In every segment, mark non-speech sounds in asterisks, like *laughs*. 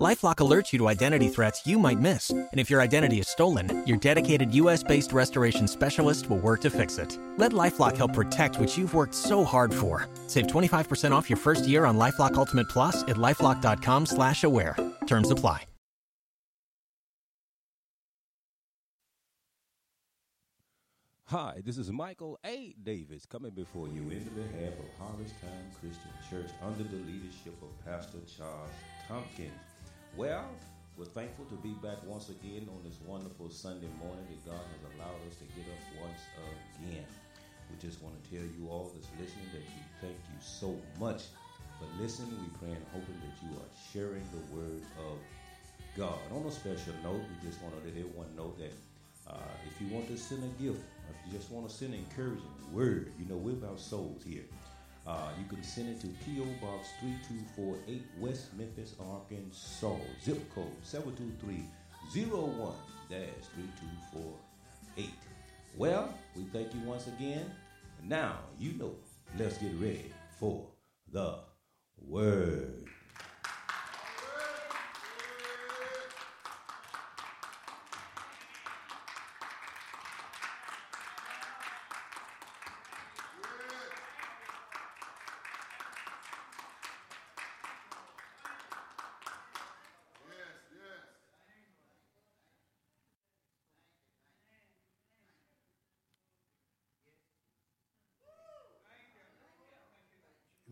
LifeLock alerts you to identity threats you might miss, and if your identity is stolen, your dedicated U.S.-based restoration specialist will work to fix it. Let LifeLock help protect what you've worked so hard for. Save 25% off your first year on LifeLock Ultimate Plus at lifeLock.com/slash-aware. Terms apply. Hi, this is Michael A. Davis coming before you in behalf of Harvest Time Christian Church under the leadership of Pastor Charles Tompkins. Well, we're thankful to be back once again on this wonderful Sunday morning that God has allowed us to get up once again. We just want to tell you all that's listening that we thank you so much for listening. We pray and hoping that you are sharing the word of God. On a special note, we just want to let everyone know that uh, if you want to send a gift, if you just want to send an encouraging word, you know, we're about souls here. Uh, you can send it to P.O. Box 3248 West Memphis, Arkansas. Zip code 72301 3248. Well, we thank you once again. Now, you know, let's get ready for the word.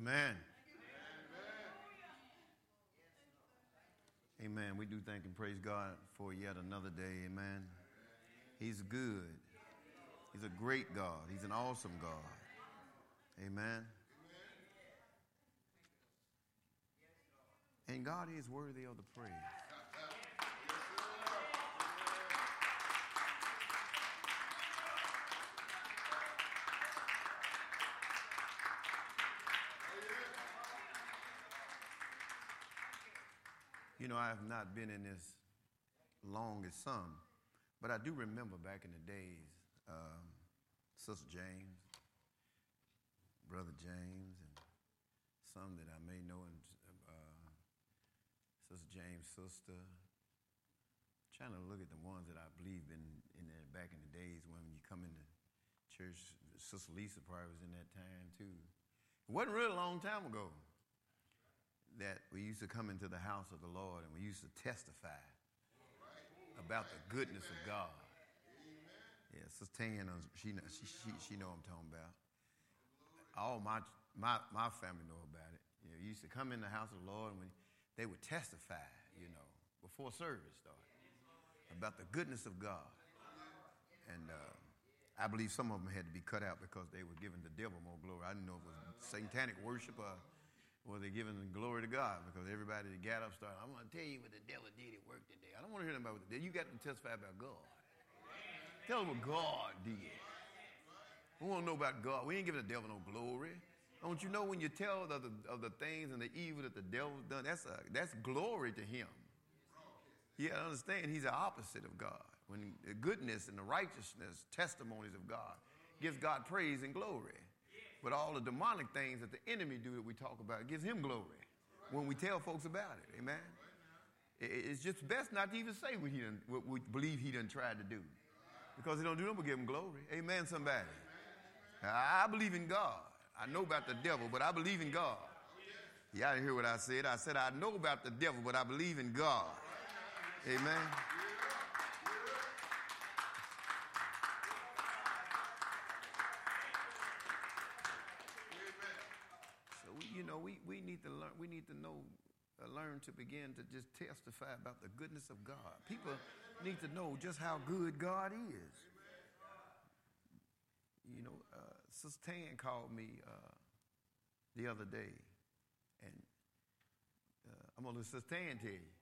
Amen. Amen. We do thank and praise God for yet another day. Amen. He's good. He's a great God. He's an awesome God. Amen. And God is worthy of the praise. You know, I have not been in this long as some, but I do remember back in the days, um, Sister James, Brother James, and some that I may know, and uh, Sister James' sister. Trying to look at the ones that I believe in, in there back in the days when you come into church. Sister Lisa probably was in that time too. It wasn't really a long time ago that we used to come into the house of the Lord and we used to testify about the goodness of God. Yeah, Sister Tan, she, she, she, she know I'm talking about. All my, my, my family know about it. You know, used to come in the house of the Lord and we, they would testify, you know, before service started about the goodness of God. And uh, I believe some of them had to be cut out because they were giving the devil more glory. I didn't know if it was satanic worship or were they're giving glory to God? Because everybody that got up started, I'm going to tell you what the devil did at work today. I don't want to hear about what the You got to testify about God. Tell them what God did. We want to know about God. We ain't giving the devil no glory. Don't you know when you tell of the, of the things and the evil that the devil's done, that's, a, that's glory to him. You to understand, he's the opposite of God. When the goodness and the righteousness, testimonies of God, gives God praise and glory. But all the demonic things that the enemy do that we talk about gives him glory when we tell folks about it. Amen. It's just best not to even say what he done, what we believe he done tried to do, because he don't do nothing but give him glory. Amen. Somebody. I believe in God. I know about the devil, but I believe in God. Yeah, I didn't hear what I said. I said I know about the devil, but I believe in God. Amen. So we, you know, we, we need to learn. We need to know, uh, learn to begin to just testify about the goodness of God. People need to know just how good God is. You know, uh, Sister Tan called me uh, the other day, and uh, I'm gonna let Sister Tan tell you.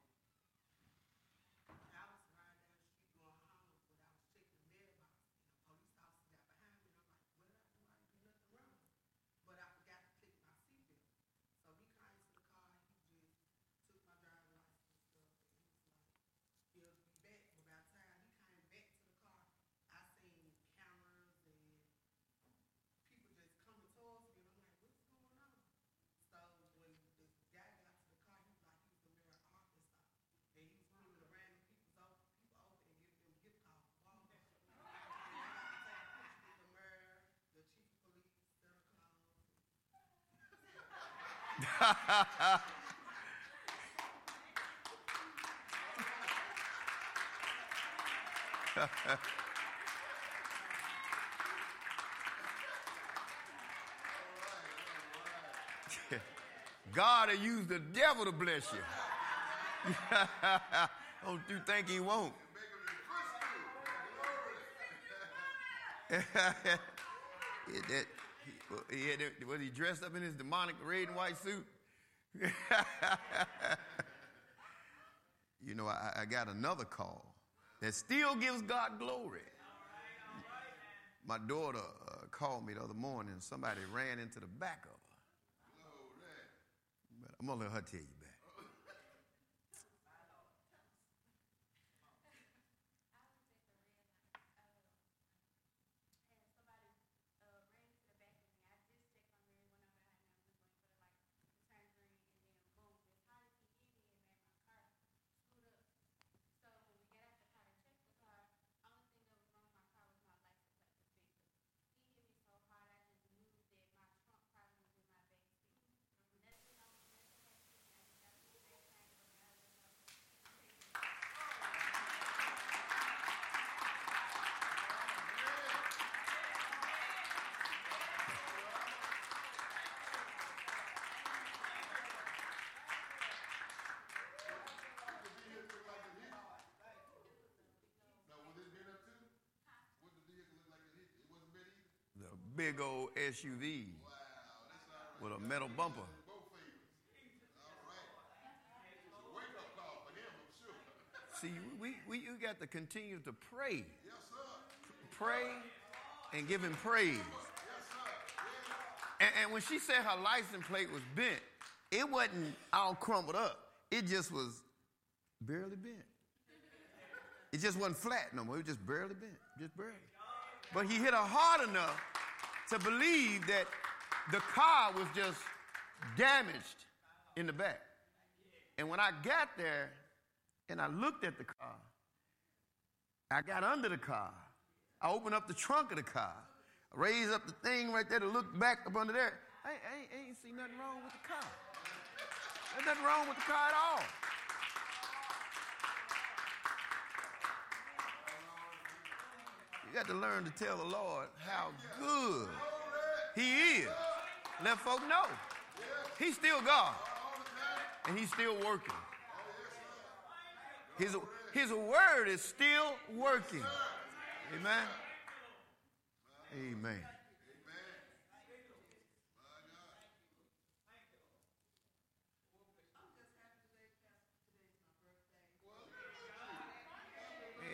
*laughs* God will use the devil to bless you. *laughs* Don't you think he won't? *laughs* that, he, he had, was he dressed up in his demonic red and white suit? You know, I, I, got another call that still gives God glory. My daughter uh, called me the other morning, somebody ran into the back of her. But I'm going to let her tell you back. Big old SUV with a metal bumper. See, we, we, you got to continue to pray. Pray and give him praise. And, and when she said her license plate was bent, it wasn't all crumbled up. It just was barely bent. It just wasn't flat no more. It was just barely bent, just barely. But he hit her hard enough to believe that the car was just damaged in the back. And when I got there and I looked at the car, I got under the car. I opened up the trunk of the car, I raised up the thing right there to look back up under there. I, I, ain't, I ain't see nothing wrong with the car. There's nothing wrong with the car at all. Got to learn to tell the Lord how good He is. Let folk know. He's still God. And He's still working. His, his word is still working. Amen. Amen.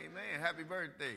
Amen. Happy birthday.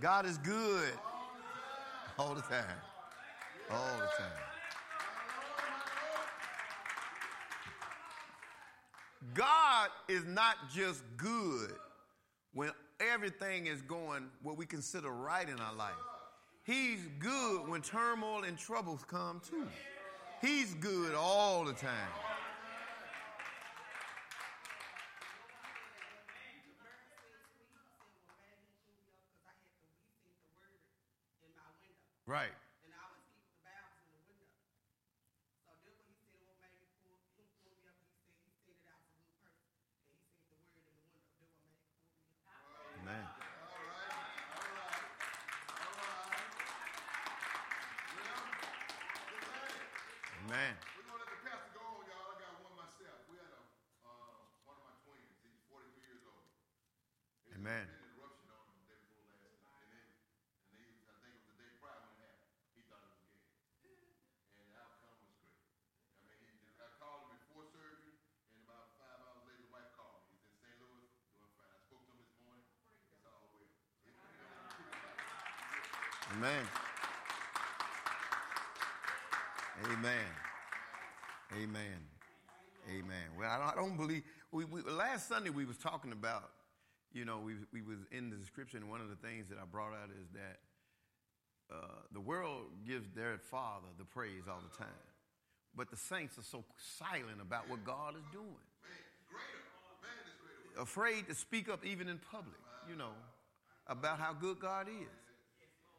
God is good all the time. All the time. God is not just good when everything is going what we consider right in our life. He's good when turmoil and troubles come too. He's good all the time. Right. And I was keeping the valves in the window. So then when he said, well, maybe pull, him pull me up, he said, he said it out for a good person. And he said the word in the window. Then what made pull me up. Amen. Amen. Amen. Amen. Amen. Amen. Well, I don't believe we, we, last Sunday we was talking about, you know, we we was in the description. One of the things that I brought out is that uh, the world gives their Father the praise all the time, but the saints are so silent about what God is doing. Afraid to speak up even in public, you know, about how good God is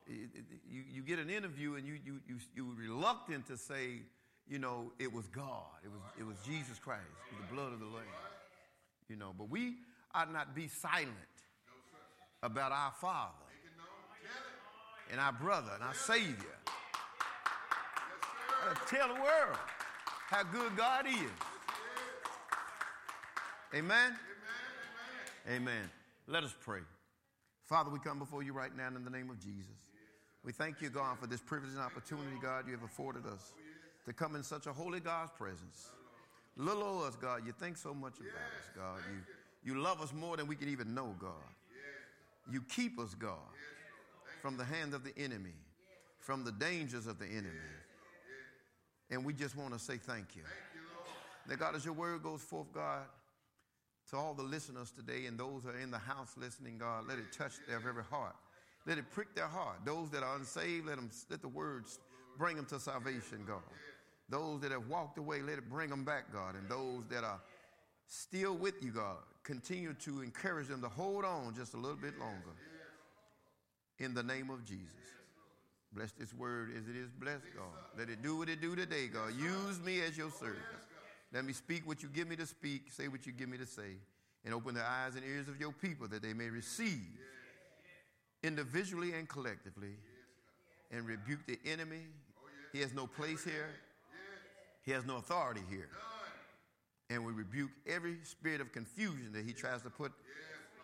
you, you get an interview and you, you, you, you're reluctant to say, you know, it was God. It was, it was Jesus Christ, the blood of the Lamb. You know, but we ought not be silent about our Father and our brother and our Savior. Tell the world how good God is. Amen? Amen. Let us pray. Father, we come before you right now in the name of Jesus. We thank you, God, for this privilege and opportunity, God, you have afforded us to come in such a holy God's presence. Little old us, God, you think so much about us, God. You, you love us more than we can even know, God. You keep us, God, from the hand of the enemy, from the dangers of the enemy. And we just want to say thank you. That God, as your word goes forth, God, to all the listeners today and those who are in the house listening, God, let it touch their very heart. Let it prick their heart. Those that are unsaved, let, them, let the words bring them to salvation, God. Those that have walked away, let it bring them back, God. And those that are still with you, God, continue to encourage them to hold on just a little bit longer. In the name of Jesus. Bless this word as it is blessed, God. Let it do what it do today, God. Use me as your servant. Let me speak what you give me to speak, say what you give me to say, and open the eyes and ears of your people that they may receive individually and collectively and rebuke the enemy. He has no place here, he has no authority here. And we rebuke every spirit of confusion that he tries to put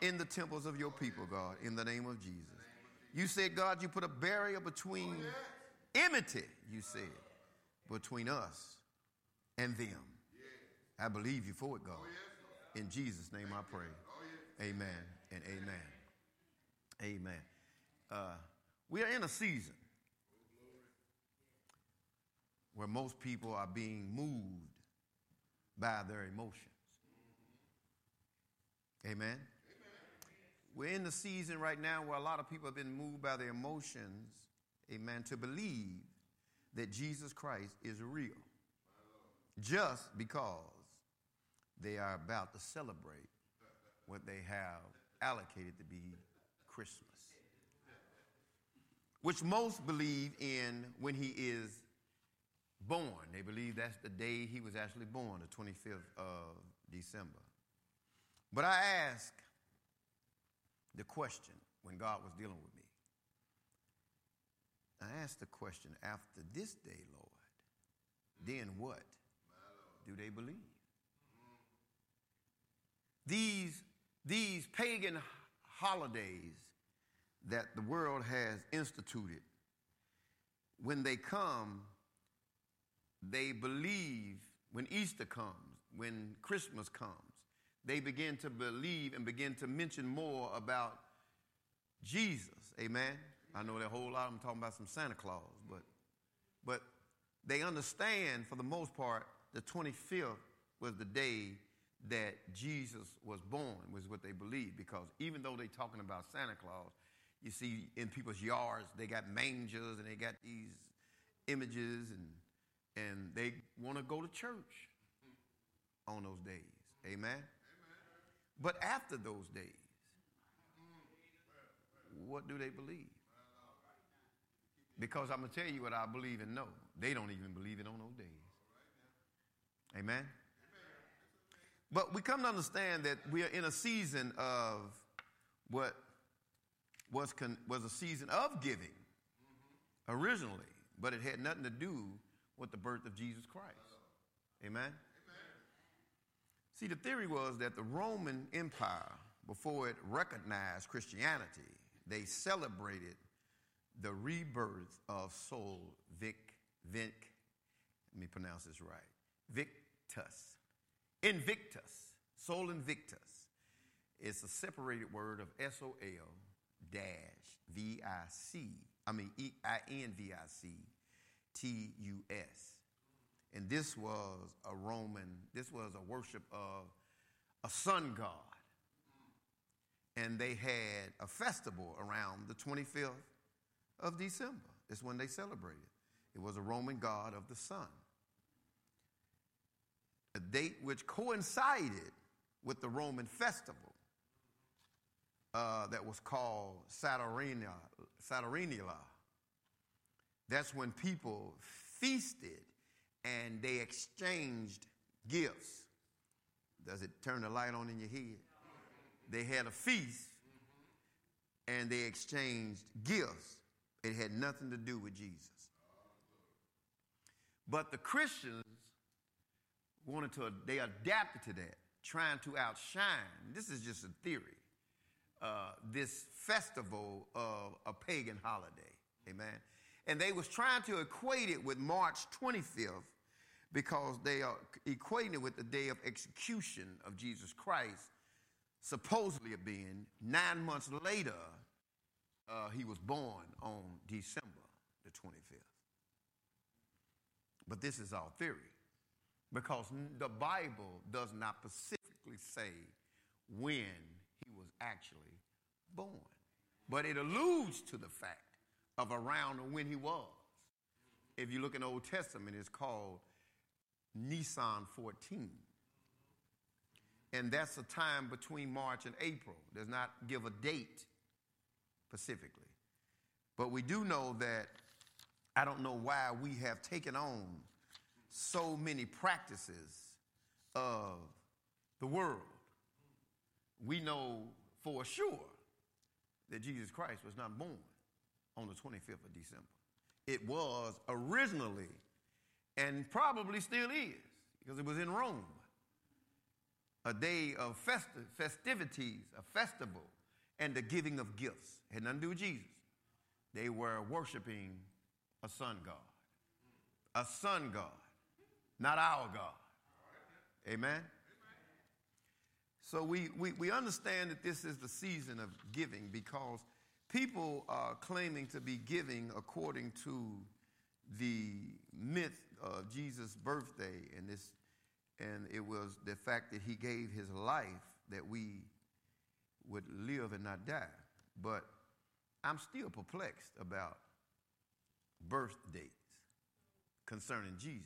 in the temples of your people, God, in the name of Jesus. You said, God, you put a barrier between enmity, you said, between us and them. I believe you for it, God. In Jesus' name I pray. Amen and amen. Amen. We are in a season where most people are being moved by their emotions. Amen. We're in the season right now where a lot of people have been moved by their emotions, amen, to believe that Jesus Christ is real. Just because they are about to celebrate what they have allocated to be Christmas, which most believe in when he is born. They believe that's the day he was actually born, the 25th of December. But I ask the question when God was dealing with me. I asked the question after this day, Lord, then what do they believe? These, these pagan holidays that the world has instituted, when they come, they believe when Easter comes, when Christmas comes, they begin to believe and begin to mention more about Jesus. Amen. I know that whole lot. I'm talking about some Santa Claus, but but they understand for the most part the 25th was the day that Jesus was born, was what they believe. Because even though they're talking about Santa Claus, you see in people's yards, they got mangers and they got these images and and they want to go to church on those days. Amen? Amen. But after those days, what do they believe? Because I'm going to tell you what I believe and know. They don't even believe it on those days. Amen? But we come to understand that we are in a season of what was, con- was a season of giving originally, but it had nothing to do with the birth of Jesus Christ. Amen? Amen? See, the theory was that the Roman Empire before it recognized Christianity, they celebrated the rebirth of Sol Vic, Vic, let me pronounce this right, Victus, Invictus, Sol Invictus. It's a separated word of S O L dash V I C, I mean E I N V I C T U S. And this was a Roman, this was a worship of a sun god. And they had a festival around the 25th of December. It's when they celebrated. It was a Roman god of the sun. A date which coincided with the Roman festival uh, that was called Saturnalia. Saturnalia. That's when people feasted and they exchanged gifts. Does it turn the light on in your head? They had a feast and they exchanged gifts. It had nothing to do with Jesus. But the Christians wanted to, they adapted to that, trying to outshine. This is just a theory. Uh, this festival of a pagan holiday. Amen. And they was trying to equate it with March 25th because they are equating it with the day of execution of Jesus Christ, supposedly being nine months later, uh, he was born on December the 25th. But this is our theory because the Bible does not specifically say when actually born, but it alludes to the fact of around when he was. If you look in the Old Testament, it's called Nisan 14. And that's a time between March and April. Does not give a date specifically. But we do know that I don't know why we have taken on so many practices of the world. We know for sure that Jesus Christ was not born on the 25th of December. It was originally, and probably still is, because it was in Rome, a day of festi- festivities, a festival, and the giving of gifts. Had nothing to do with Jesus. They were worshiping a sun god. A sun god, not our God. Amen? So we, we, we understand that this is the season of giving because people are claiming to be giving according to the myth of Jesus' birthday and this and it was the fact that he gave his life that we would live and not die. But I'm still perplexed about birth dates concerning Jesus.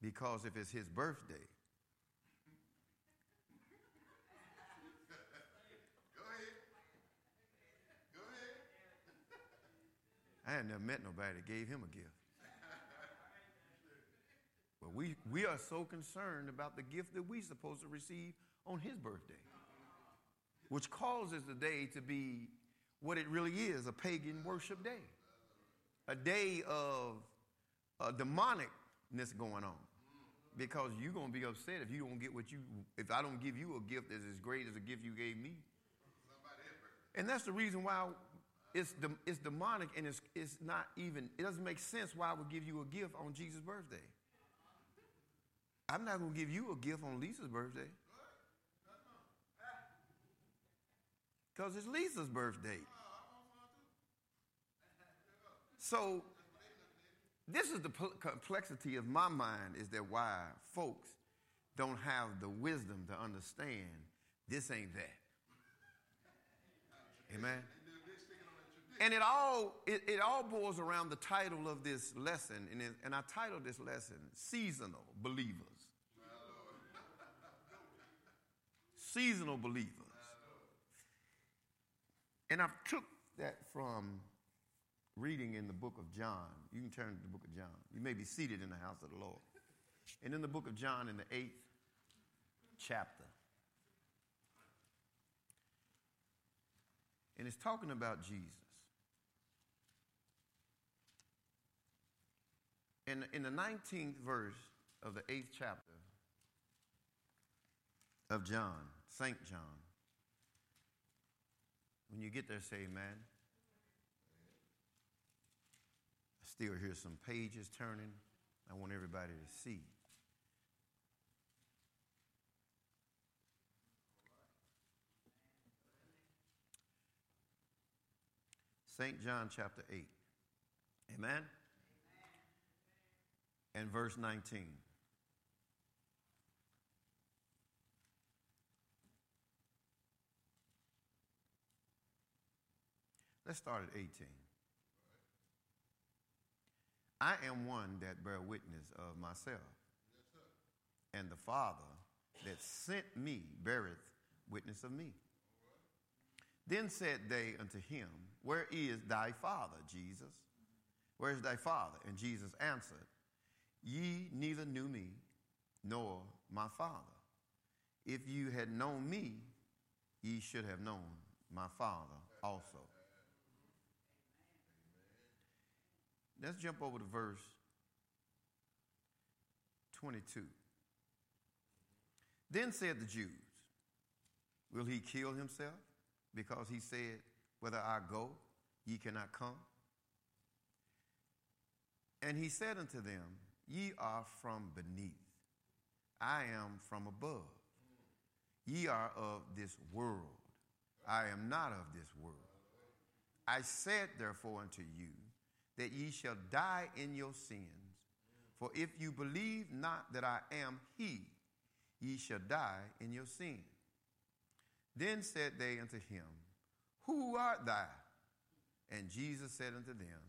Because if it's his birthday, I had never met nobody that gave him a gift. *laughs* But we, we are so concerned about the gift that we're supposed to receive on his birthday, which causes the day to be what it really is a pagan worship day, a day of uh, demonicness going on. Because you're going to be upset if you don't get what you, if I don't give you a gift that's as great as the gift you gave me. And that's the reason why it's, it's demonic and it's, it's not even, it doesn't make sense why I would give you a gift on Jesus' birthday. I'm not going to give you a gift on Lisa's birthday. Because it's Lisa's birthday. So, this is the complexity of my mind is that why folks don't have the wisdom to understand this ain't that. Amen. And it all, it, it, all boils around the title of this lesson, and, it, and I titled this lesson Seasonal Believers. Seasonal Believers. And I took that from reading in the book of John. You can turn to the book of John. You may be seated in the house of the Lord. And in the book of John, in the eighth chapter, and it's talking about Jesus. In, in the 19th verse of the 8th chapter of John, St. John, When you get there, say amen. I still hear some pages turning. I want everybody to see. St. John chapter 8. Amen? And verse 19. Let's start at 18. I am one that bear witness of myself. and the Father that sent me beareth witness of me. Then said they unto him, Where is thy Father, Jesus? Where is thy Father? And Jesus answered, Ye neither knew me nor my Father. If you had known me, ye should have known my Father also. Let's jump over to verse 22. Then said the Jews, Will he kill himself? Because he said, Whether I go, ye cannot come. And he said unto them, Ye are from beneath, I am from above. Ye are of this world, I am not of this world. I said therefore unto you, that ye shall die in your sins. For if you believe not that I am he, ye shall die in your sin. Then said they unto him, Who art thou? And Jesus said unto them,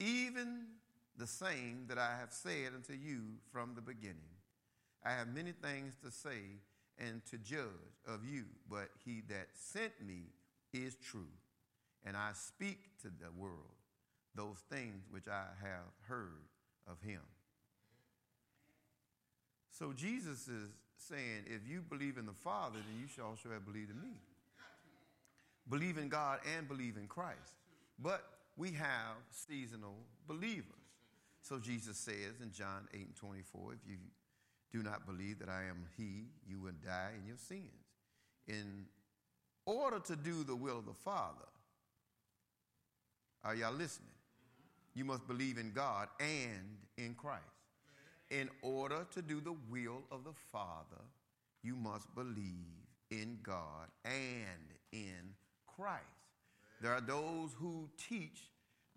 Even the same that I have said unto you from the beginning. I have many things to say and to judge of you, but he that sent me is true, and I speak to the world those things which I have heard of him. So Jesus is saying, if you believe in the Father, then you shall also have believed in me. Believe in God and believe in Christ. But we have seasonal believers. So Jesus says in John 8 and 24, if you do not believe that I am He, you will die in your sins. In order to do the will of the Father, are y'all listening? You must believe in God and in Christ. In order to do the will of the Father, you must believe in God and in Christ. There are those who teach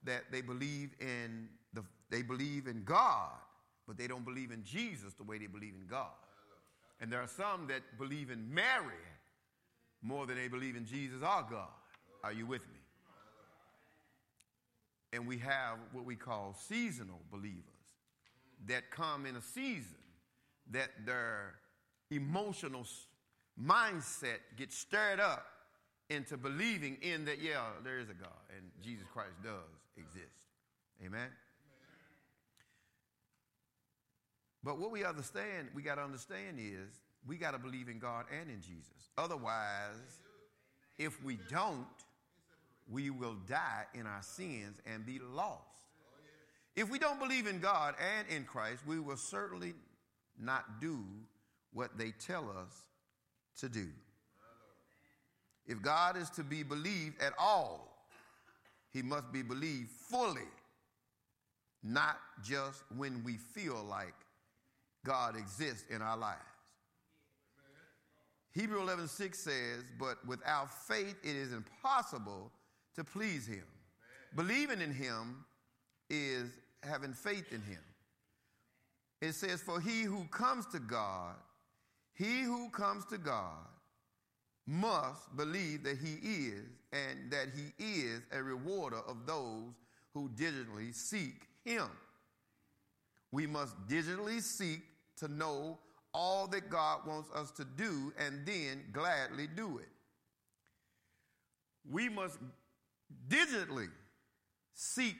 that they believe in they believe in God, but they don't believe in Jesus the way they believe in God. And there are some that believe in Mary more than they believe in Jesus or God. Are you with me? And we have what we call seasonal believers that come in a season that their emotional mindset gets stirred up into believing in that, yeah, there is a God and Jesus Christ does exist. Amen? But what we understand, we got to understand is we got to believe in God and in Jesus. Otherwise, if we don't, we will die in our sins and be lost. If we don't believe in God and in Christ, we will certainly not do what they tell us to do. If God is to be believed at all, he must be believed fully, not just when we feel like God exists in our lives. Hebrew 11 6 says, But without faith it is impossible to please him. Amen. Believing in him is having faith in him. It says, For he who comes to God, he who comes to God must believe that he is and that he is a rewarder of those who diligently seek him. We must diligently seek to know all that God wants us to do and then gladly do it. We must digitally seek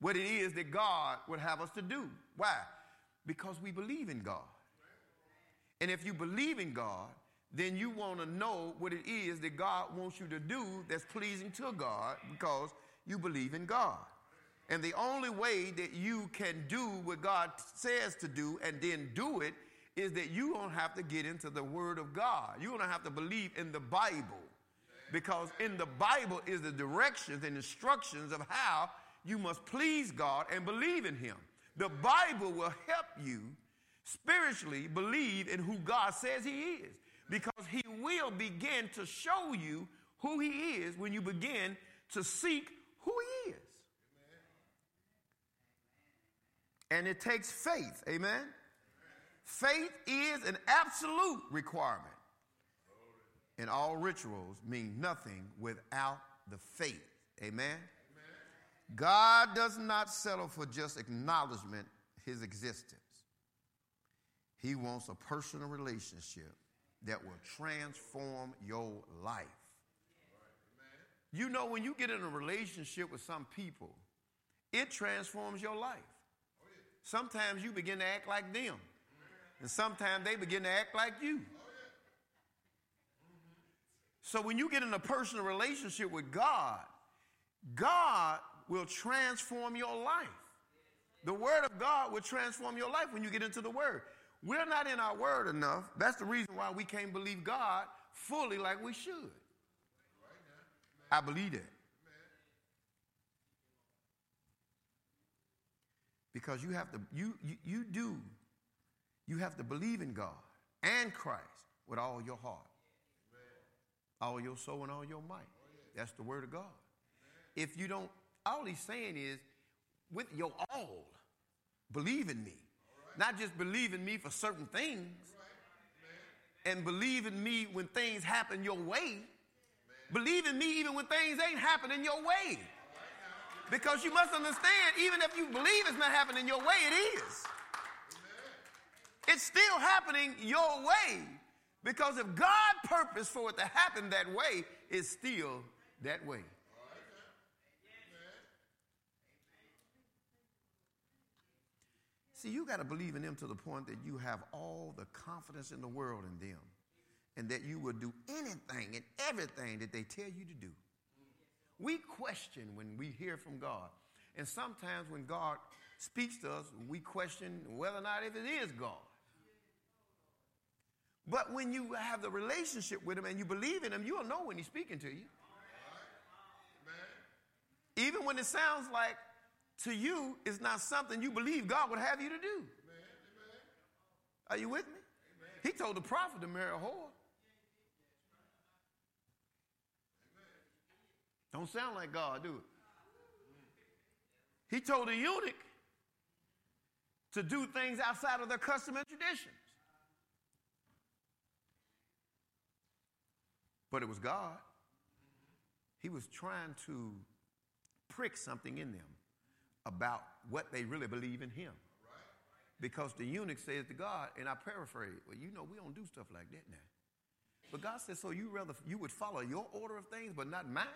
what it is that God would have us to do. Why? Because we believe in God. And if you believe in God, then you want to know what it is that God wants you to do that's pleasing to God because you believe in God. And the only way that you can do what God says to do and then do it is that you don't have to get into the Word of God. You don't have to believe in the Bible. Because in the Bible is the directions and instructions of how you must please God and believe in Him. The Bible will help you spiritually believe in who God says He is because He will begin to show you who He is when you begin to seek who He is. And it takes faith, amen? Faith is an absolute requirement. And all rituals mean nothing without the faith, amen? God does not settle for just acknowledgement his existence. He wants a personal relationship that will transform your life. You know, when you get in a relationship with some people, it transforms your life. Sometimes you begin to act like them, and sometimes they begin to act like you. So when you get in a personal relationship with God, God will transform your life. The Word of God will transform your life when you get into the Word. We're not in our Word enough. That's the reason why we can't believe God fully like we should. I believe that. Because you have to, you, you, you do, you have to believe in God and Christ with all your heart, all your soul, and all your might. That's the word of God. If you don't, all he's saying is, with your all, believe in me. Not just believe in me for certain things, and believe in me when things happen your way. Believe in me even when things ain't happening your way. Because you must understand, even if you believe it's not happening your way, it is. It's still happening your way. Because if God purposed for it to happen that way, it's still that way. See, you got to believe in them to the point that you have all the confidence in the world in them and that you will do anything and everything that they tell you to do. We question when we hear from God. And sometimes when God speaks to us, we question whether or not if it is God. But when you have the relationship with Him and you believe in Him, you'll know when He's speaking to you. Even when it sounds like to you it's not something you believe God would have you to do. Are you with me? He told the prophet to marry a whore. Don't sound like God, do it? He told the eunuch to do things outside of their custom and traditions. But it was God. He was trying to prick something in them about what they really believe in Him. Because the eunuch says to God, and I paraphrase, well, you know, we don't do stuff like that now. But God says, so you rather you would follow your order of things, but not mine?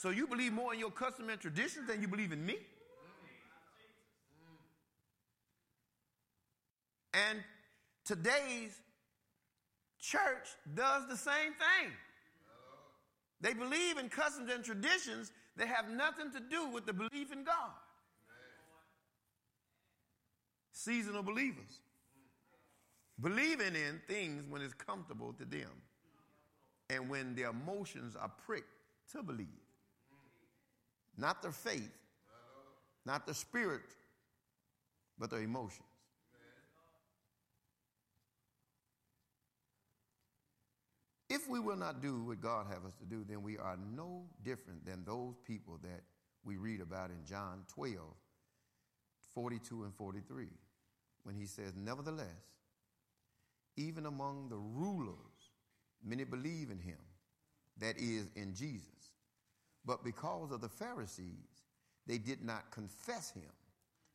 So you believe more in your custom and traditions than you believe in me? And today's church does the same thing. They believe in customs and traditions that have nothing to do with the belief in God. Seasonal believers. Believing in things when it's comfortable to them and when their emotions are pricked to believe not their faith, not their spirit, but their emotions. If we will not do what God has us to do, then we are no different than those people that we read about in John 12, 42 and 43, when he says, Nevertheless, even among the rulers, many believe in him, that is, in Jesus. But because of the Pharisees, they did not confess him,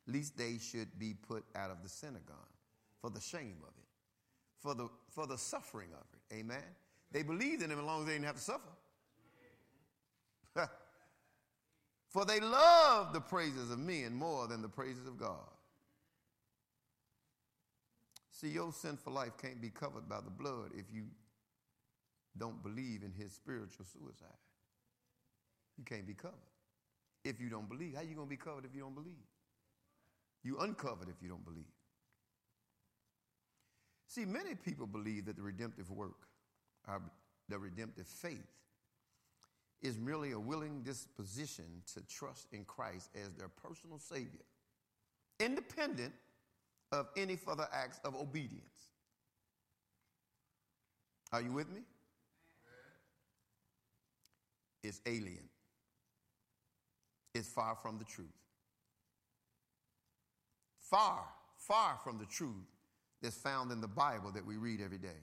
lest they should be put out of the synagogue for the shame of it, for the, for the suffering of it. Amen. They believed in him as long as they didn't have to suffer. *laughs* for they love the praises of men more than the praises of God. See, your sinful life can't be covered by the blood if you don't believe in his spiritual suicide. You can't be covered if you don't believe. How you going to be covered if you don't believe? You uncovered if you don't believe. See, many people believe that the redemptive work, the redemptive faith is merely a willing disposition to trust in Christ as their personal Savior, independent of any further acts of obedience. Are you with me? It's alien. It's far from the truth. Far, far from the truth that's found in the Bible that we read every day.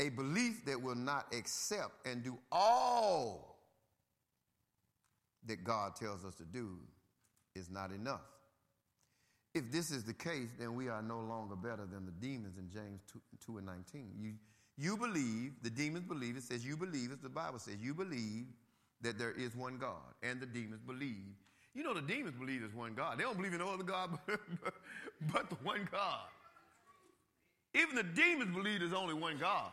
A belief that will not accept and do all that God tells us to do is not enough. If this is the case, then we are no longer better than the demons in James 2, 2 and 19. You, you believe, the demons believe, it says you believe, as the Bible says, you believe that there is one God, and the demons believe. You know, the demons believe there's one God. They don't believe in no other God *laughs* but, the one God. Even the demons believe there's only one God.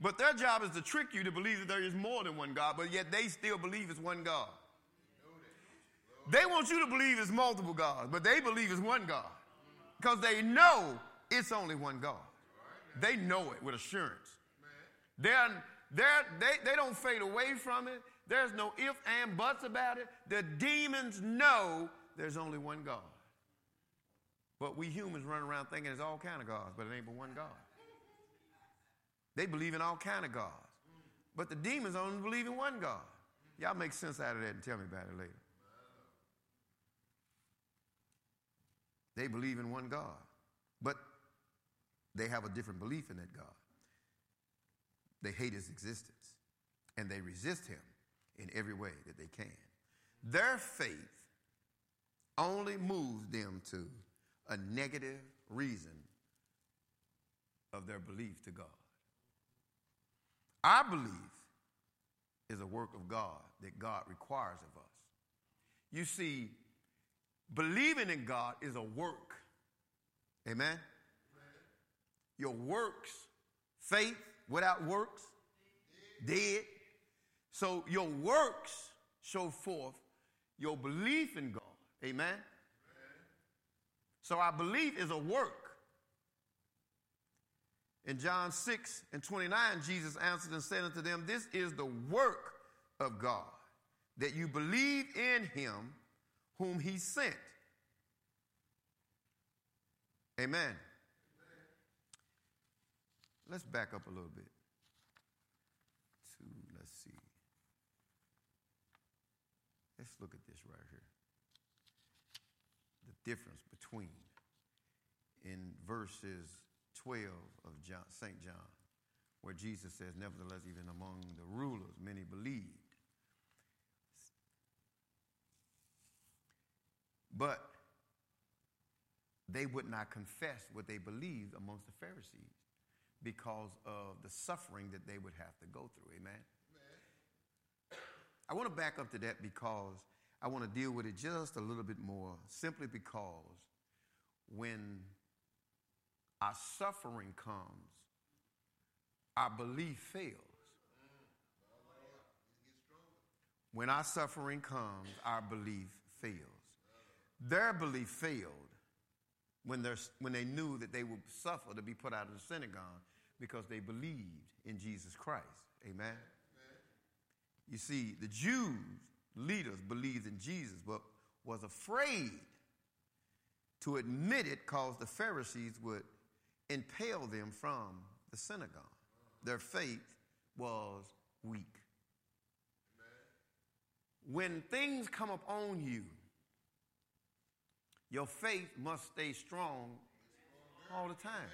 But their job is to trick you to believe that there is more than one God, but yet they still believe it's one God. They want you to believe it's multiple gods, but they believe it's one God because they know it's only one God. They know it with assurance. They're, they, they don't fade away from it. There's no if and buts about it. The demons know there's only one God. But we humans run around thinking there's all kind of gods, but it ain't but one God. They believe in all kind of gods. But the demons only believe in one God. Y'all make sense out of that and tell me about it later. They believe in one God, but they have a different belief in that God. They hate his existence and they resist him in every way that they can. Their faith only moves them to a negative reason of their belief to God. Our belief is a work of God that God requires of us. You see, believing in God is a work. Amen? Your works, faith without works, dead. So your works show forth your belief in God. Amen? So our belief is a work. In John 6 and 29, Jesus answered and said unto them, This is the work of God, that you believe in him whom he sent. Amen. Let's back up a little bit to, let's see. Let's look at this right here. The difference between in verses 12 of John, St. John, where Jesus says, Nevertheless, even among the rulers, many believed. But they would not confess what they believed amongst the Pharisees because of the suffering that they would have to go through. Amen? Amen. I want to back up to that because I want to deal with it just a little bit more, simply because when our suffering comes, our belief fails. When our suffering comes, our belief fails. Their belief failed when, when they knew that they would suffer to be put out of the synagogue because they believed in Jesus Christ. Amen? Amen. You see, the Jews, leaders, believed in Jesus, but was afraid to admit it because the Pharisees would impale them from the synagogue. Their faith was weak. When things come upon you, your faith must stay strong all the time.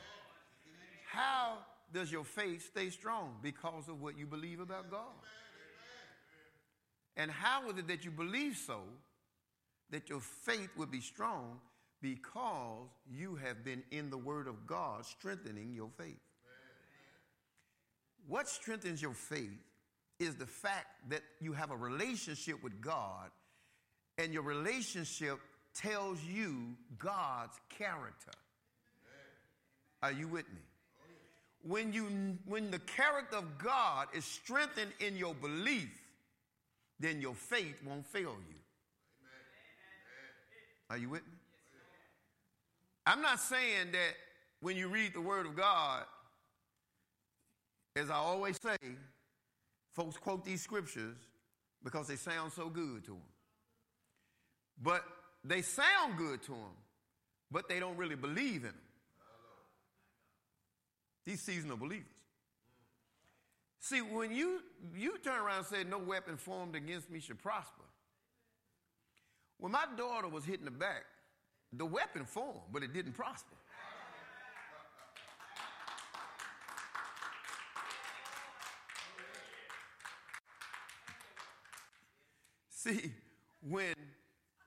How does your faith stay strong? Because of what you believe about God. And how is it that you believe so that your faith would be strong? Because you have been in the Word of God strengthening your faith. What strengthens your faith is the fact that you have a relationship with God and your relationship tells you God's character. Are you with me? When, you, when the character of God is strengthened in your belief, then your faith won't fail you. Are you with me? I'm not saying that when you read the Word of God, as I always say, folks quote these scriptures because they sound so good to them. But they sound good to them, but they don't really believe in them. These seasonal believers. See, when you, you turn around and say, No weapon formed against me should prosper. When my daughter was hitting the back, the weapon formed, but it didn't prosper. See, when,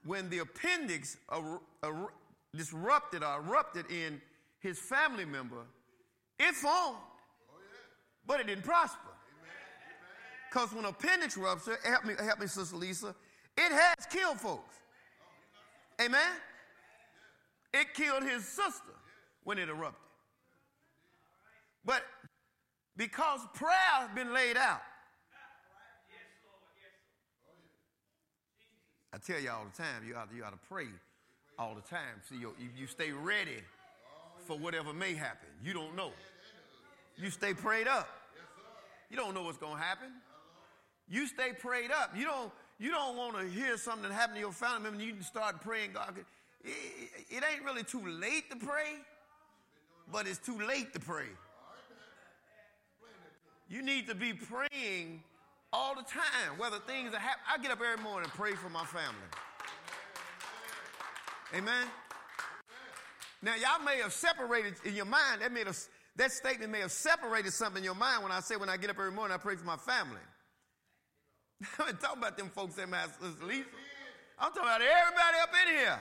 when the appendix er, er, disrupted or erupted in his family member, it formed, but it didn't prosper. Because when appendix rupture, help me, help me, Sister Lisa, it has killed folks. Amen? It killed his sister when it erupted. But because prayer has been laid out, I tell you all the time, you ought, you ought to pray all the time. See, you, you stay ready for whatever may happen. You don't know. You stay prayed up. You don't know what's going to happen. You stay prayed up. You don't, you don't want to hear something that happened to your family member and you start praying God. It, it ain't really too late to pray, but it's too late to pray. You need to be praying all the time, whether things are happening. I get up every morning and pray for my family. Amen. Now, y'all may have separated in your mind, that, made a, that statement may have separated something in your mind when I say, when I get up every morning, I pray for my family. *laughs* I'm talking about them folks that my sister Lisa. I'm talking about everybody up in here.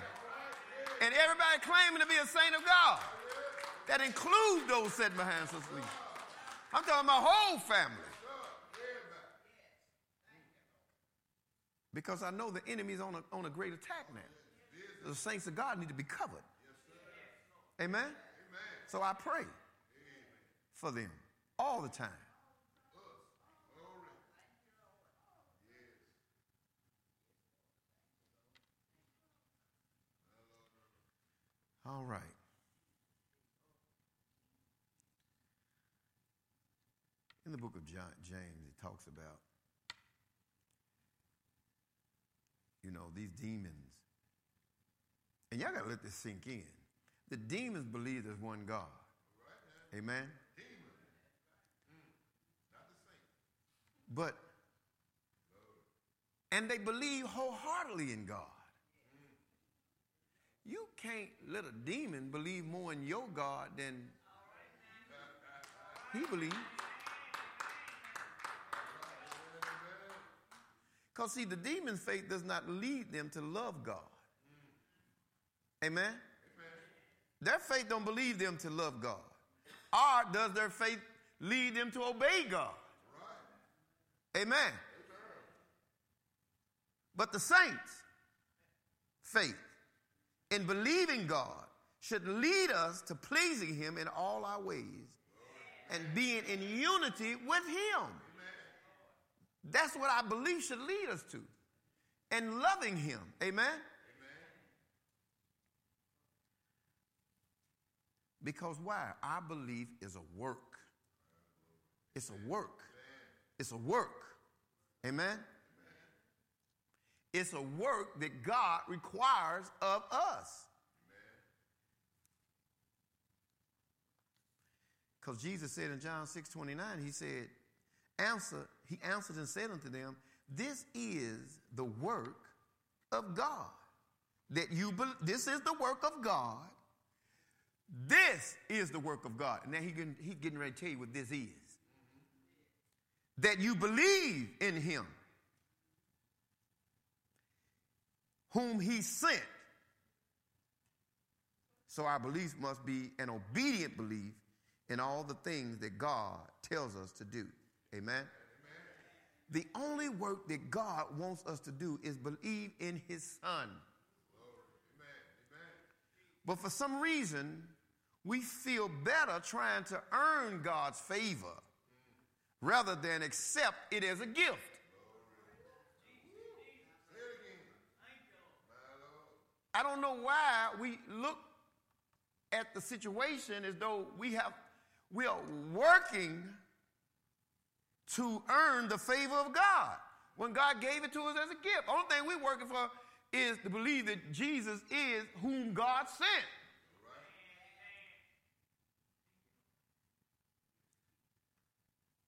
And everybody claiming to be a saint of God. That includes those sitting behind Sister Lisa. I'm talking about whole family. Because I know the enemy's on a, on a great attack now. The saints of God need to be covered. Amen? Amen. So I pray for them all the time. All right. In the book of John, James, it talks about you know, these demons. And y'all got to let this sink in. The demons believe there's one God. Right, Amen? But, and they believe wholeheartedly in God. You can't let a demon believe more in your God than he believes. Because, see, the demon's faith does not lead them to love God. Amen? Their faith don't believe them to love God. Or does their faith lead them to obey God? Right. Amen. Amen. But the saints' faith in believing God should lead us to pleasing Him in all our ways and being in unity with Him. That's what our belief should lead us to. And loving Him. Amen? Because why? Our belief is a work. It's a work. It's a work. Amen? It's a work that God requires of us. Because Jesus said in John 6 29, He said, Answer, he answered and said unto them, This is the work of God. That you be, this is the work of God. This is the work of God. And now he getting, he getting ready to tell you what this is. That you believe in him whom he sent. So our belief must be an obedient belief in all the things that God tells us to do. Amen? Amen? The only work that God wants us to do is believe in his son. But for some reason, we feel better trying to earn God's favor rather than accept it as a gift. I don't know why we look at the situation as though we have we are working to earn the favor of God when God gave it to us as a gift. Only thing we're working for is to believe that Jesus is whom God sent.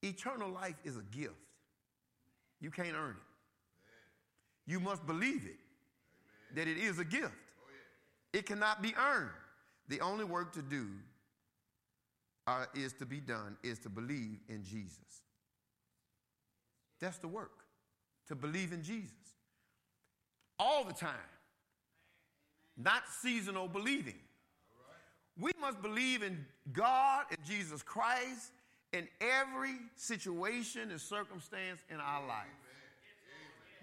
Eternal life is a gift. You can't earn it. You must believe it, that it is a gift. It cannot be earned. The only work to do uh, is to be done is to believe in Jesus. That's the work, to believe in Jesus. All the time, not seasonal believing. We must believe in God and Jesus Christ in every situation and circumstance in our life.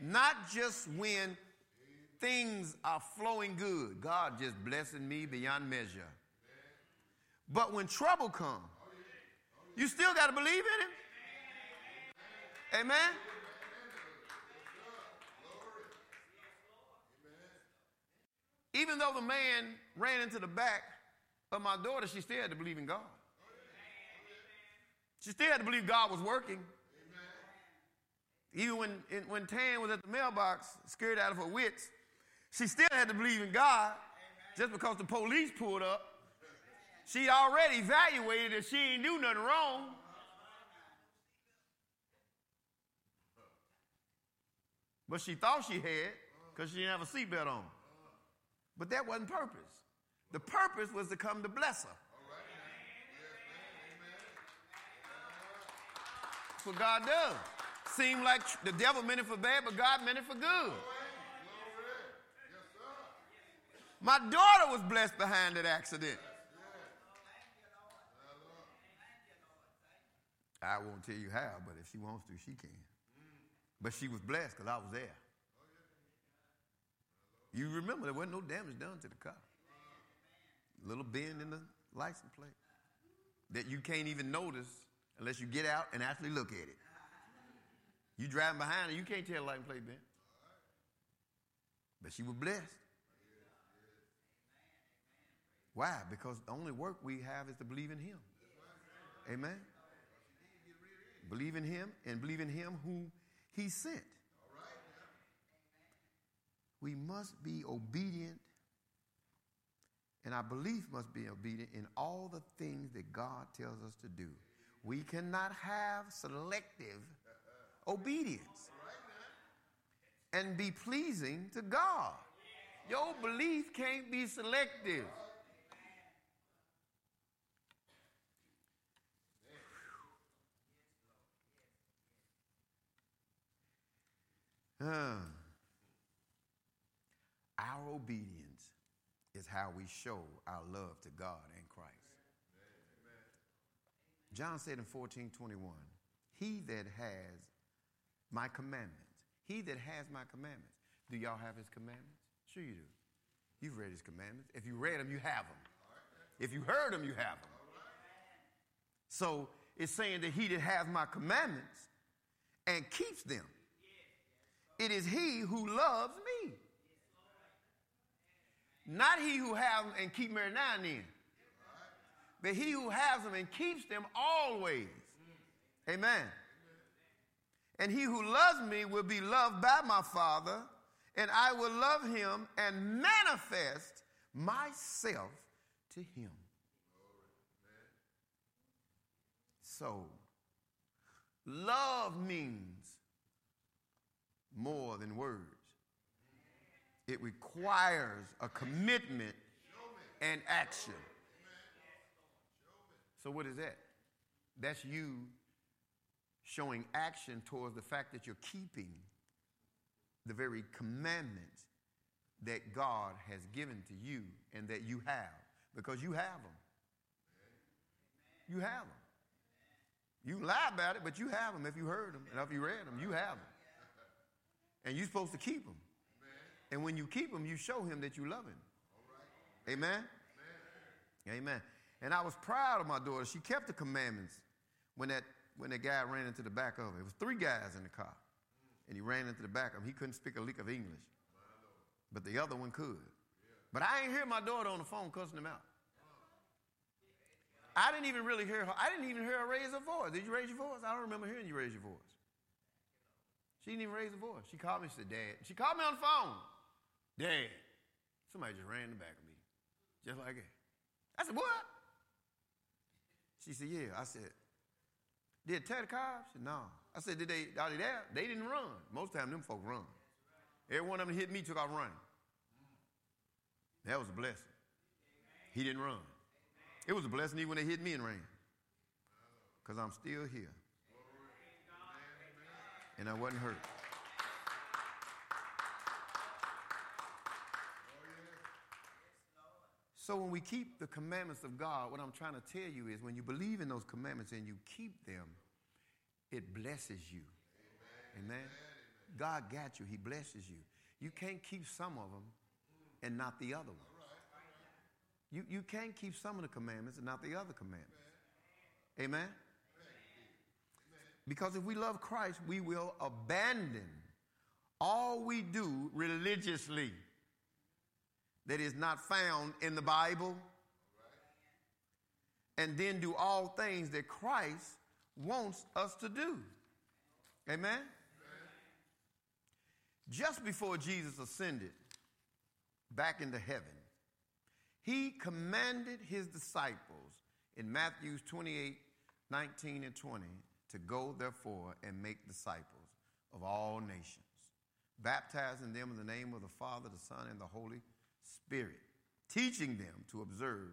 Not just when things are flowing good. God just blessing me beyond measure. But when trouble comes, you still got to believe in Him. Amen. Even though the man ran into the back of my daughter, she still had to believe in God. She still had to believe God was working. Even when, when Tan was at the mailbox, scared out of her wits, she still had to believe in God. Just because the police pulled up, she already evaluated that she ain't do nothing wrong. But she thought she had because she didn't have a seatbelt on. But that wasn't purpose. The purpose was to come to bless her. That's what God does. Seemed like the devil meant it for bad, but God meant it for good. My daughter was blessed behind that accident. I won't tell you how, but if she wants to, she can. But she was blessed because I was there. You remember there wasn't no damage done to the car. Little bend in the license plate that you can't even notice unless you get out and actually look at it. You driving behind her, you can't tell license plate bent. But she was blessed. Why? Because the only work we have is to believe in Him. Amen. Believe in Him and believe in Him who He sent. We must be obedient, and our belief must be obedient in all the things that God tells us to do. We cannot have selective obedience and be pleasing to God. Your belief can't be selective. Uh, our obedience is how we show our love to God and Christ. John said in 14 21, He that has my commandments, he that has my commandments. Do y'all have his commandments? Sure you do. You've read his commandments. If you read them, you have them. If you heard them, you have them. So it's saying that he that has my commandments and keeps them it is he who loves me. Not he who has and keep every now and then. But he who has them and keeps them always. Amen. And he who loves me will be loved by my Father, and I will love him and manifest myself to him. So, love means more than words. It requires a commitment and action. So, what is that? That's you showing action towards the fact that you're keeping the very commandments that God has given to you and that you have because you have them. You have them. You lie about it, but you have them if you heard them and if you read them, you have them. And you're supposed to keep them. And when you keep them, you show him that you love him. Amen? Amen? And I was proud of my daughter. She kept the commandments when that, when that guy ran into the back of her. It was three guys in the car. And he ran into the back of him. He couldn't speak a lick of English. But the other one could. But I ain't hear my daughter on the phone cussing him out. I didn't even really hear her. I didn't even hear her raise her voice. Did you raise your voice? I don't remember hearing you raise your voice. She didn't even raise her voice. She called me She said, Dad. She called me on the phone. Dad. Somebody just ran in the back of me. Just like that. I said, What? She said, Yeah. I said, Did Teddy Cobb? She said, No. I said, Did they, are they there? They didn't run. Most of the time, them folk run. Every one of them hit me, took off running. That was a blessing. He didn't run. It was a blessing even when they hit me and ran. Because I'm still here. And I wasn't hurt. So when we keep the commandments of God, what I'm trying to tell you is when you believe in those commandments and you keep them, it blesses you. Amen. Amen. God got you. He blesses you. You can't keep some of them and not the other ones. You, you can't keep some of the commandments and not the other commandments. Amen? Because if we love Christ, we will abandon all we do religiously that is not found in the Bible and then do all things that Christ wants us to do. Amen? Just before Jesus ascended back into heaven, he commanded his disciples in Matthew 28 19 and 20 to go, therefore, and make disciples of all nations, baptizing them in the name of the Father, the Son, and the Holy Spirit, teaching them to observe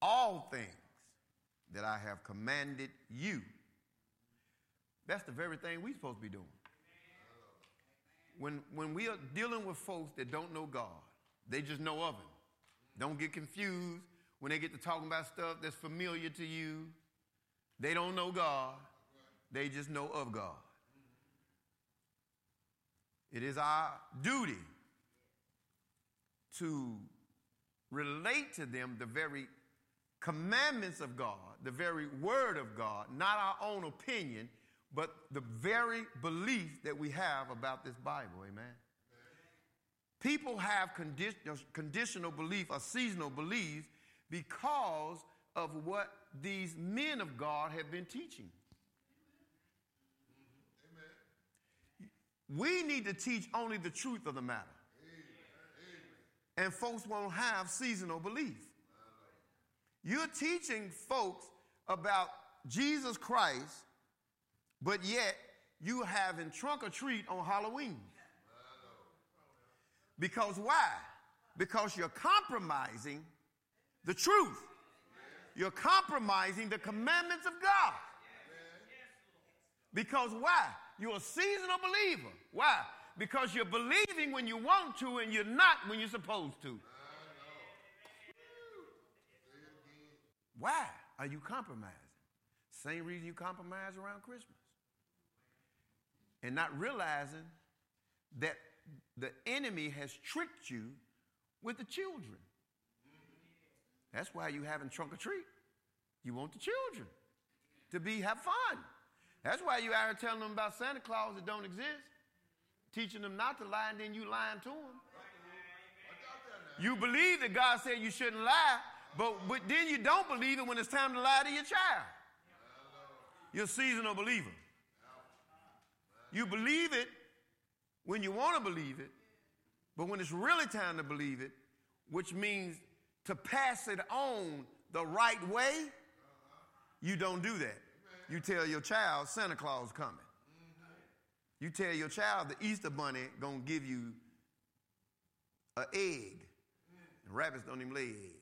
all things that I have commanded you. That's the very thing we're supposed to be doing. When, when we are dealing with folks that don't know God, they just know of Him. Don't get confused when they get to talking about stuff that's familiar to you. They don't know God, they just know of God. It is our duty to relate to them the very commandments of God, the very word of God, not our own opinion, but the very belief that we have about this Bible. Amen. People have condi- uh, conditional belief or seasonal beliefs because of what these men of God have been teaching. Mm-hmm. We need to teach only the truth of the matter. And folks won't have seasonal belief. You're teaching folks about Jesus Christ, but yet you having trunk or treat on Halloween. Because why? Because you're compromising the truth. You're compromising the commandments of God. Because why? You're a seasonal believer. Why? Because you're believing when you want to and you're not when you're supposed to. Why are you compromising? Same reason you compromise around Christmas. And not realizing that the enemy has tricked you with the children. That's why you having trunk or treat. You want the children to be have fun. That's why you out here telling them about Santa Claus that don't exist, teaching them not to lie, and then you lying to them. You believe that God said you shouldn't lie, but, but then you don't believe it when it's time to lie to your child. You're a seasonal believer. You believe it when you want to believe it, but when it's really time to believe it, which means to pass it on the right way, you don't do that. You tell your child Santa Claus coming. You tell your child the Easter bunny gonna give you an egg. And rabbits don't even lay eggs.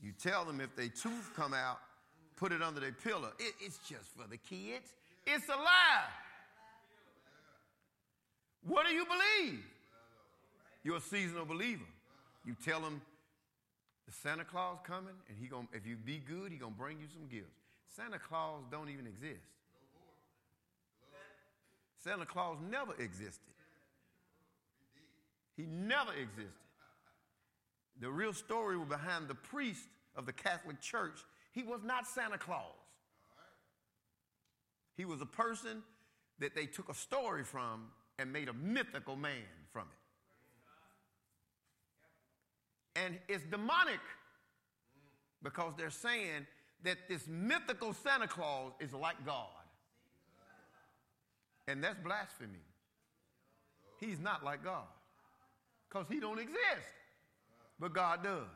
You tell them if their tooth come out, put it under their pillow. It, it's just for the kids. It's a lie. What do you believe? You're a seasonal believer. You tell them Santa Claus coming, and he gonna if you be good, he gonna bring you some gifts. Santa Claus don't even exist. Santa Claus never existed. He never existed. The real story behind the priest of the Catholic Church, he was not Santa Claus. He was a person that they took a story from and made a mythical man from it. And it's demonic because they're saying that this mythical Santa Claus is like God. And that's blasphemy. He's not like God because he don't exist, but God does.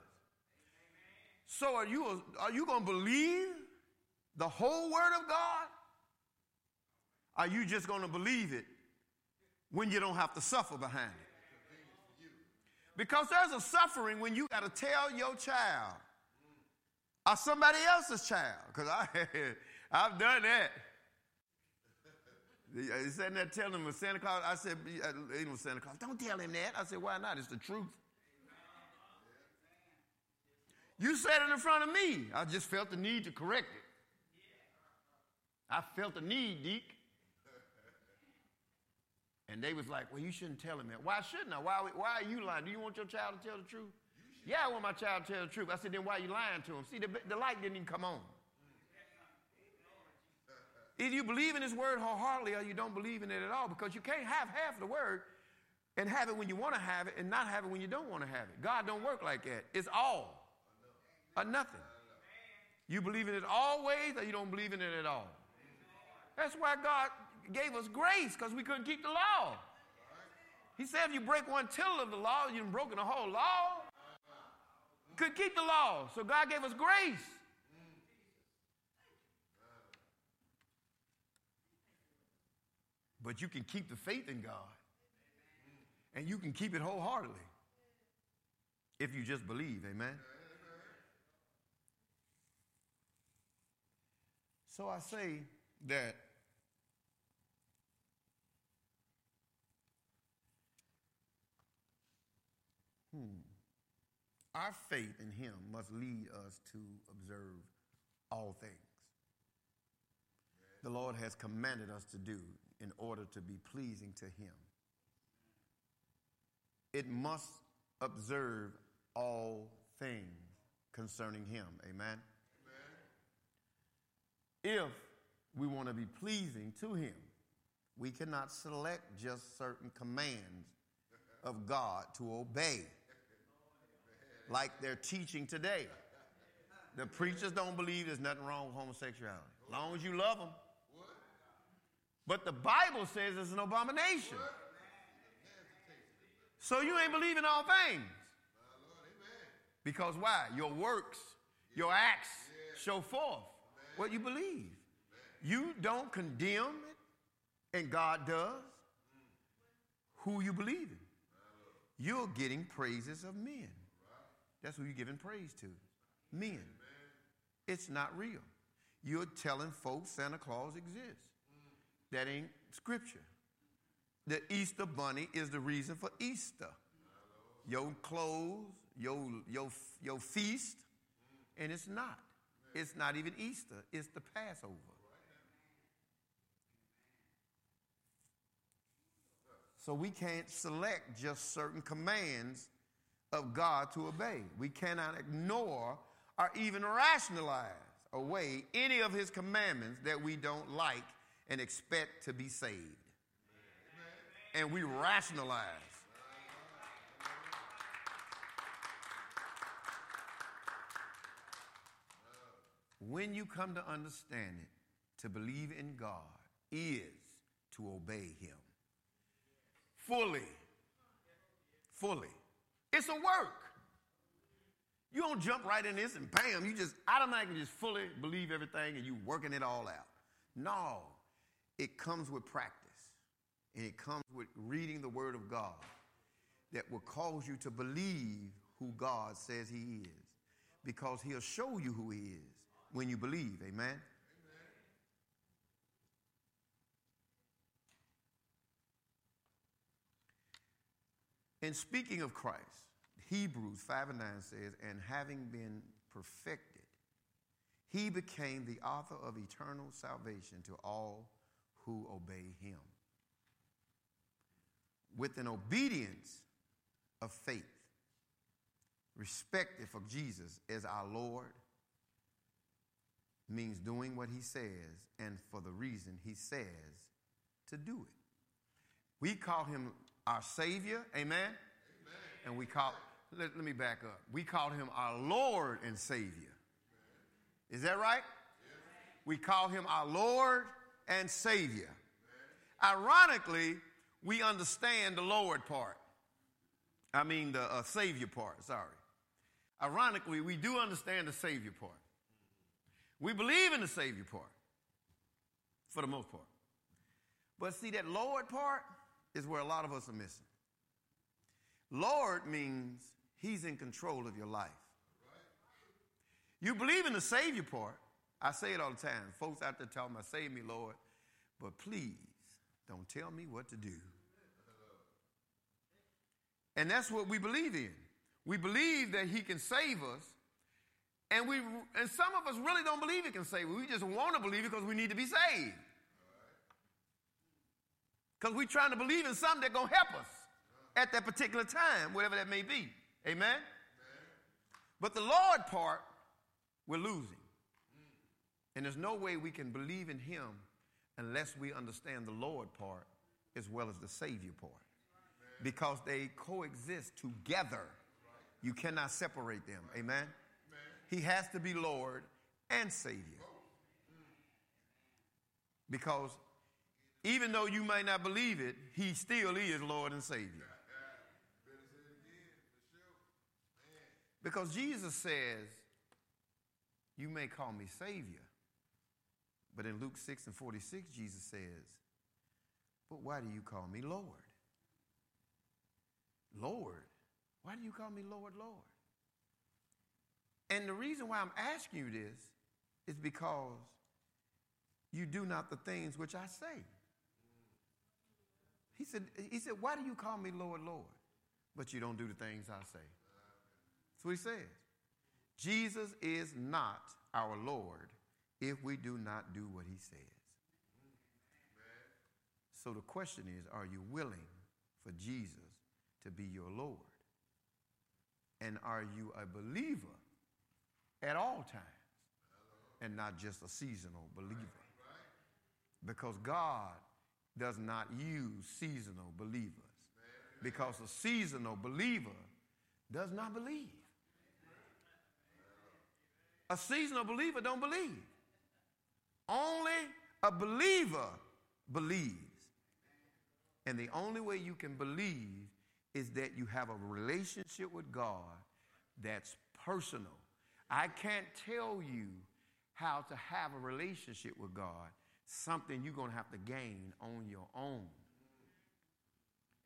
So are you, are you going to believe the whole word of God? Are you just going to believe it when you don't have to suffer behind it? Because there's a suffering when you got to tell your child or somebody else's child, because I, *laughs* I've done that. *laughs* He sitting there telling him Santa Claus. I said, you uh, know, Santa Claus, don't tell him that. I said, why not? It's the truth. You said it in front of me. I just felt the need to correct it. I felt the need, Deke. And they was like, well, you shouldn't tell him that. Why shouldn't I? Why, why are you lying? Do you want your child to tell the truth? Yeah, I want my child to tell the truth. I said, then why are you lying to him? See, the, the light didn't even come on. Either you believe in his word wholeheartedly or you don't believe in it at all because you can't have half the word and have it when you want to have it and not have it when you don't want to have it. God don't work like that. It's all or nothing. You believe in it always or you don't believe in it at all. That's why God gave us grace because we couldn't keep the law. He said if you break one tittle of the law, you've broken the whole law. Could keep the law. So God gave us grace. But you can keep the faith in God. And you can keep it wholeheartedly. If you just believe, amen. So I say that hmm, our faith in Him must lead us to observe all things. The Lord has commanded us to do in order to be pleasing to Him. It must observe all things concerning Him. Amen? Amen. If we want to be pleasing to Him, we cannot select just certain commands of God to obey, like they're teaching today. The preachers don't believe there's nothing wrong with homosexuality. As long as you love them, but the Bible says it's an abomination. So you ain't believing all things. Because why? Your works, your acts show forth what you believe. You don't condemn it, and God does. Who you believe in? You're getting praises of men. That's who you're giving praise to. Men. It's not real. You're telling folks Santa Claus exists. That ain't scripture. The Easter bunny is the reason for Easter. Your clothes, your, your, your feast, and it's not. It's not even Easter, it's the Passover. So we can't select just certain commands of God to obey. We cannot ignore or even rationalize away any of his commandments that we don't like and expect to be saved. And we rationalize. When you come to understand it, to believe in God is to obey Him fully. Fully. It's a work. You don't jump right in this and bam, you just automatically just fully believe everything and you working it all out. No, it comes with practice. And it comes with reading the Word of God that will cause you to believe who God says He is. Because He'll show you who He is when you believe. Amen? In speaking of Christ, Hebrews 5 and 9 says, And having been perfected, he became the author of eternal salvation to all who obey him. With an obedience of faith, respected for Jesus as our Lord, means doing what he says and for the reason he says to do it. We call him our Savior, amen? amen. And we call, let, let me back up. We call him our Lord and Savior. Is that right? We call him our Lord and Savior. Ironically, we understand the Lord part. I mean, the uh, Savior part, sorry. Ironically, we do understand the Savior part. We believe in the Savior part, for the most part. But see, that Lord part is where a lot of us are missing. Lord means He's in control of your life. You believe in the Savior part. I say it all the time. Folks out there tell me, Save me, Lord, but please don't tell me what to do. And that's what we believe in. We believe that He can save us. And, we, and some of us really don't believe He can save us. We just want to believe it because we need to be saved. Because we're trying to believe in something that's going to help us at that particular time, whatever that may be. Amen? Amen? But the Lord part, we're losing. And there's no way we can believe in Him unless we understand the Lord part as well as the Savior part. Because they coexist together. You cannot separate them. Amen? He has to be Lord and Savior. Because even though you may not believe it, He still is Lord and Savior. Because Jesus says, You may call me Savior. But in Luke 6 and 46, Jesus says, But why do you call me Lord? Lord? Why do you call me Lord, Lord? And the reason why I'm asking you this is because you do not the things which I say. He said, he said, Why do you call me Lord, Lord? But you don't do the things I say. That's what he says. Jesus is not our Lord if we do not do what he says. So the question is are you willing for Jesus to be your Lord? And are you a believer at all times and not just a seasonal believer? Because God does not use seasonal believers. Because a seasonal believer does not believe. A seasonal believer don't believe. Only a believer believes. And the only way you can believe is that you have a relationship with God that's personal. I can't tell you how to have a relationship with God, something you're going to have to gain on your own.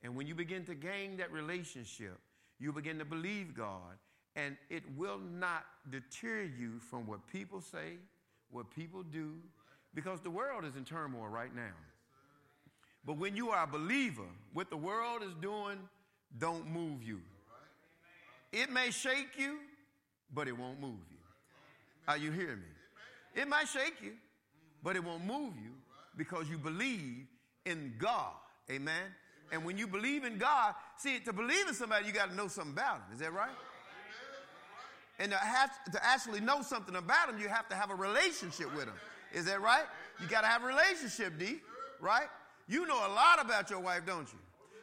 And when you begin to gain that relationship, you begin to believe God, and it will not deter you from what people say, what people do, because the world is in turmoil right now. But when you are a believer, what the world is doing don't move you. It may shake you, but it won't move you. Are you hearing me? It might shake you, but it won't move you because you believe in God. Amen. And when you believe in God, see, to believe in somebody, you got to know something about him. Is that right? And to, have, to actually know something about him, you have to have a relationship with him. Is that right? You got to have a relationship, D, right? You know a lot about your wife, don't you?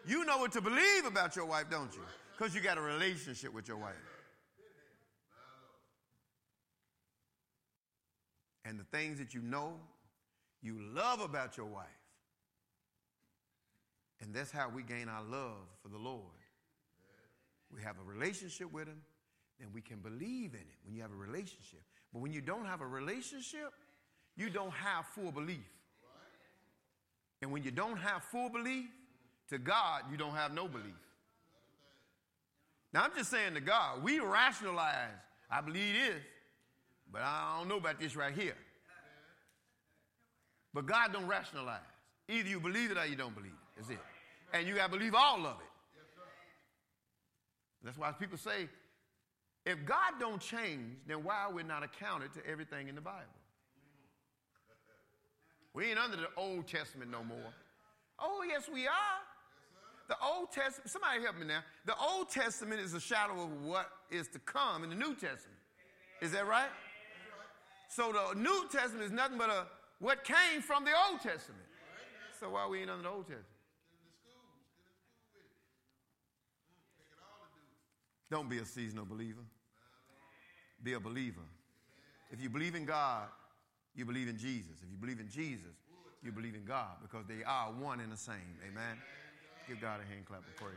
You know what to believe about your wife, don't you? Because you got a relationship with your wife. And the things that you know, you love about your wife. And that's how we gain our love for the Lord. We have a relationship with Him, then we can believe in it when you have a relationship. But when you don't have a relationship, you don't have full belief. And when you don't have full belief, to God, you don't have no belief. Now, I'm just saying to God, we rationalize, I believe this, but I don't know about this right here. But God don't rationalize. Either you believe it or you don't believe it. That's it. And you got to believe all of it. That's why people say, if God don't change, then why are we not accounted to everything in the Bible? We ain't under the Old Testament no more. Oh, yes, we are. The Old Testament, somebody help me now. The Old Testament is a shadow of what is to come in the New Testament. Is that right? So the New Testament is nothing but a what came from the Old Testament. So why we ain't under the Old Testament? Don't be a seasonal believer. Be a believer. If you believe in God, you believe in Jesus. If you believe in Jesus, you believe in God because they are one and the same. Amen. Give God a hand clap of praise.